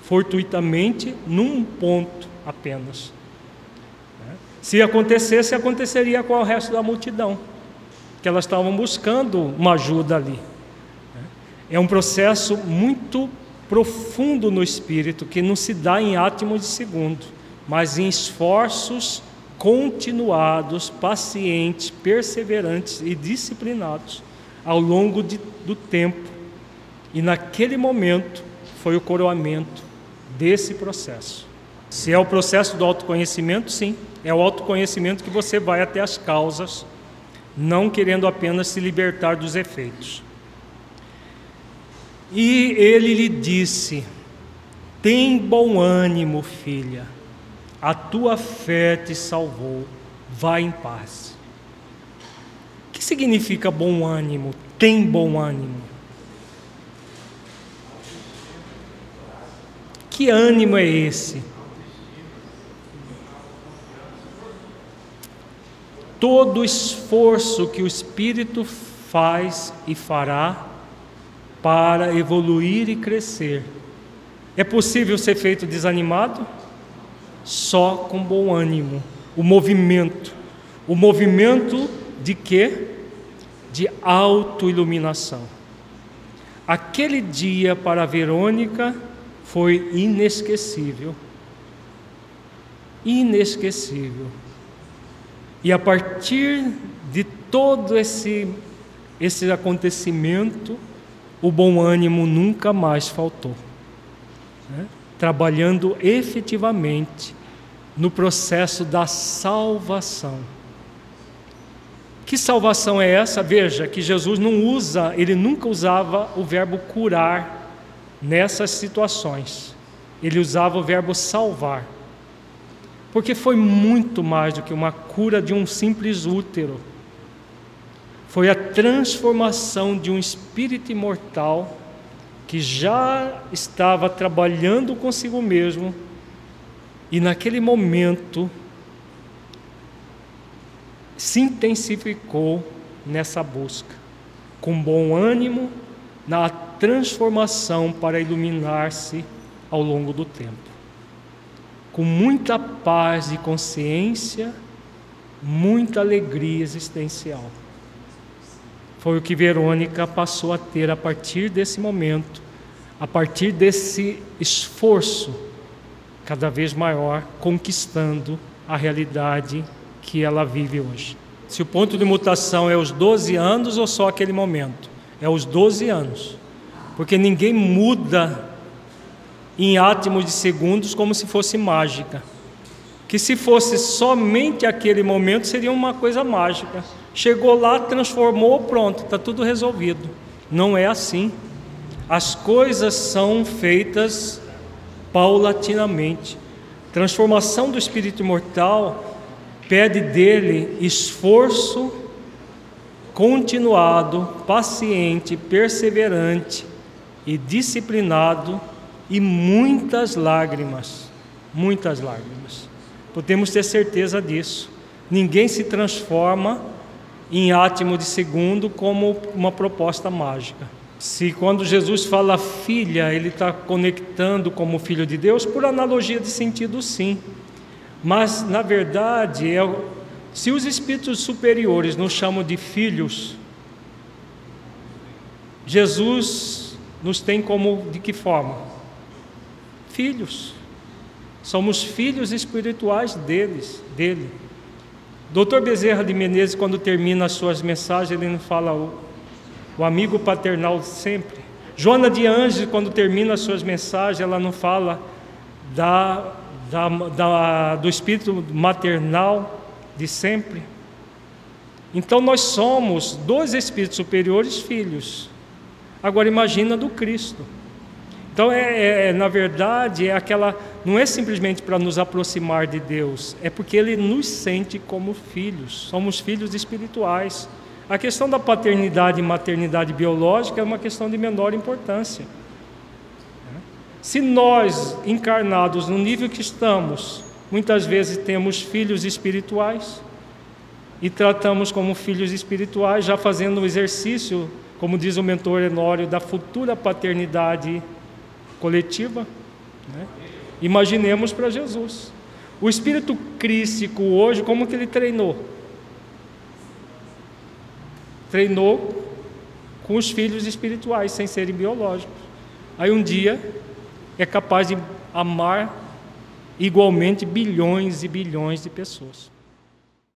A: fortuitamente num ponto apenas. Se acontecesse, aconteceria com o resto da multidão, que elas estavam buscando uma ajuda ali. É um processo muito profundo no espírito que não se dá em átomos de segundo, mas em esforços continuados, pacientes, perseverantes e disciplinados ao longo de, do tempo. E naquele momento foi o coroamento desse processo. Se é o processo do autoconhecimento, sim, é o autoconhecimento que você vai até as causas, não querendo apenas se libertar dos efeitos. E ele lhe disse: Tem bom ânimo, filha, a tua fé te salvou, vá em paz. O que significa bom ânimo? Tem bom ânimo. Que ânimo é esse? Todo esforço que o Espírito faz e fará para evoluir e crescer. É possível ser feito desanimado? Só com bom ânimo. O movimento. O movimento de quê? De autoiluminação. Aquele dia para Verônica foi inesquecível. Inesquecível. E a partir de todo esse, esse acontecimento, o bom ânimo nunca mais faltou. Né? Trabalhando efetivamente no processo da salvação. Que salvação é essa? Veja que Jesus não usa, ele nunca usava o verbo curar nessas situações. Ele usava o verbo salvar. Porque foi muito mais do que uma cura de um simples útero foi a transformação de um espírito imortal que já estava trabalhando consigo mesmo e naquele momento se intensificou nessa busca, com bom ânimo na transformação para iluminar-se ao longo do tempo. Com muita paz de consciência, muita alegria existencial. Foi o que Verônica passou a ter a partir desse momento, a partir desse esforço cada vez maior, conquistando a realidade que ela vive hoje. Se o ponto de mutação é os 12 anos ou só aquele momento? É os 12 anos. Porque ninguém muda em átomos de segundos como se fosse mágica. Que se fosse somente aquele momento seria uma coisa mágica. Chegou lá, transformou, pronto, está tudo resolvido. Não é assim. As coisas são feitas paulatinamente. Transformação do espírito imortal pede dele esforço continuado, paciente, perseverante e disciplinado e muitas lágrimas, muitas lágrimas. Podemos ter certeza disso. Ninguém se transforma em átimo de segundo como uma proposta mágica. Se quando Jesus fala filha, ele está conectando como filho de Deus, por analogia de sentido, sim. Mas, na verdade, é, se os espíritos superiores nos chamam de filhos, Jesus nos tem como de que forma? Filhos. Somos filhos espirituais deles, dele. Doutor Bezerra de Menezes, quando termina as suas mensagens, ele não fala o, o amigo paternal sempre. Joana de Anjos, quando termina as suas mensagens, ela não fala da, da, da, do espírito maternal de sempre. Então nós somos dois espíritos superiores filhos. Agora imagina do Cristo. Então, é, é, é, na verdade, é aquela, não é simplesmente para nos aproximar de Deus, é porque Ele nos sente como filhos, somos filhos espirituais. A questão da paternidade e maternidade biológica é uma questão de menor importância. Se nós, encarnados no nível que estamos, muitas vezes temos filhos espirituais e tratamos como filhos espirituais, já fazendo o exercício, como diz o mentor Enório, da futura paternidade coletiva, né? imaginemos para Jesus. O espírito crístico hoje, como que ele treinou? Treinou com os filhos espirituais, sem serem biológicos. Aí um dia é capaz de amar igualmente bilhões e bilhões de pessoas.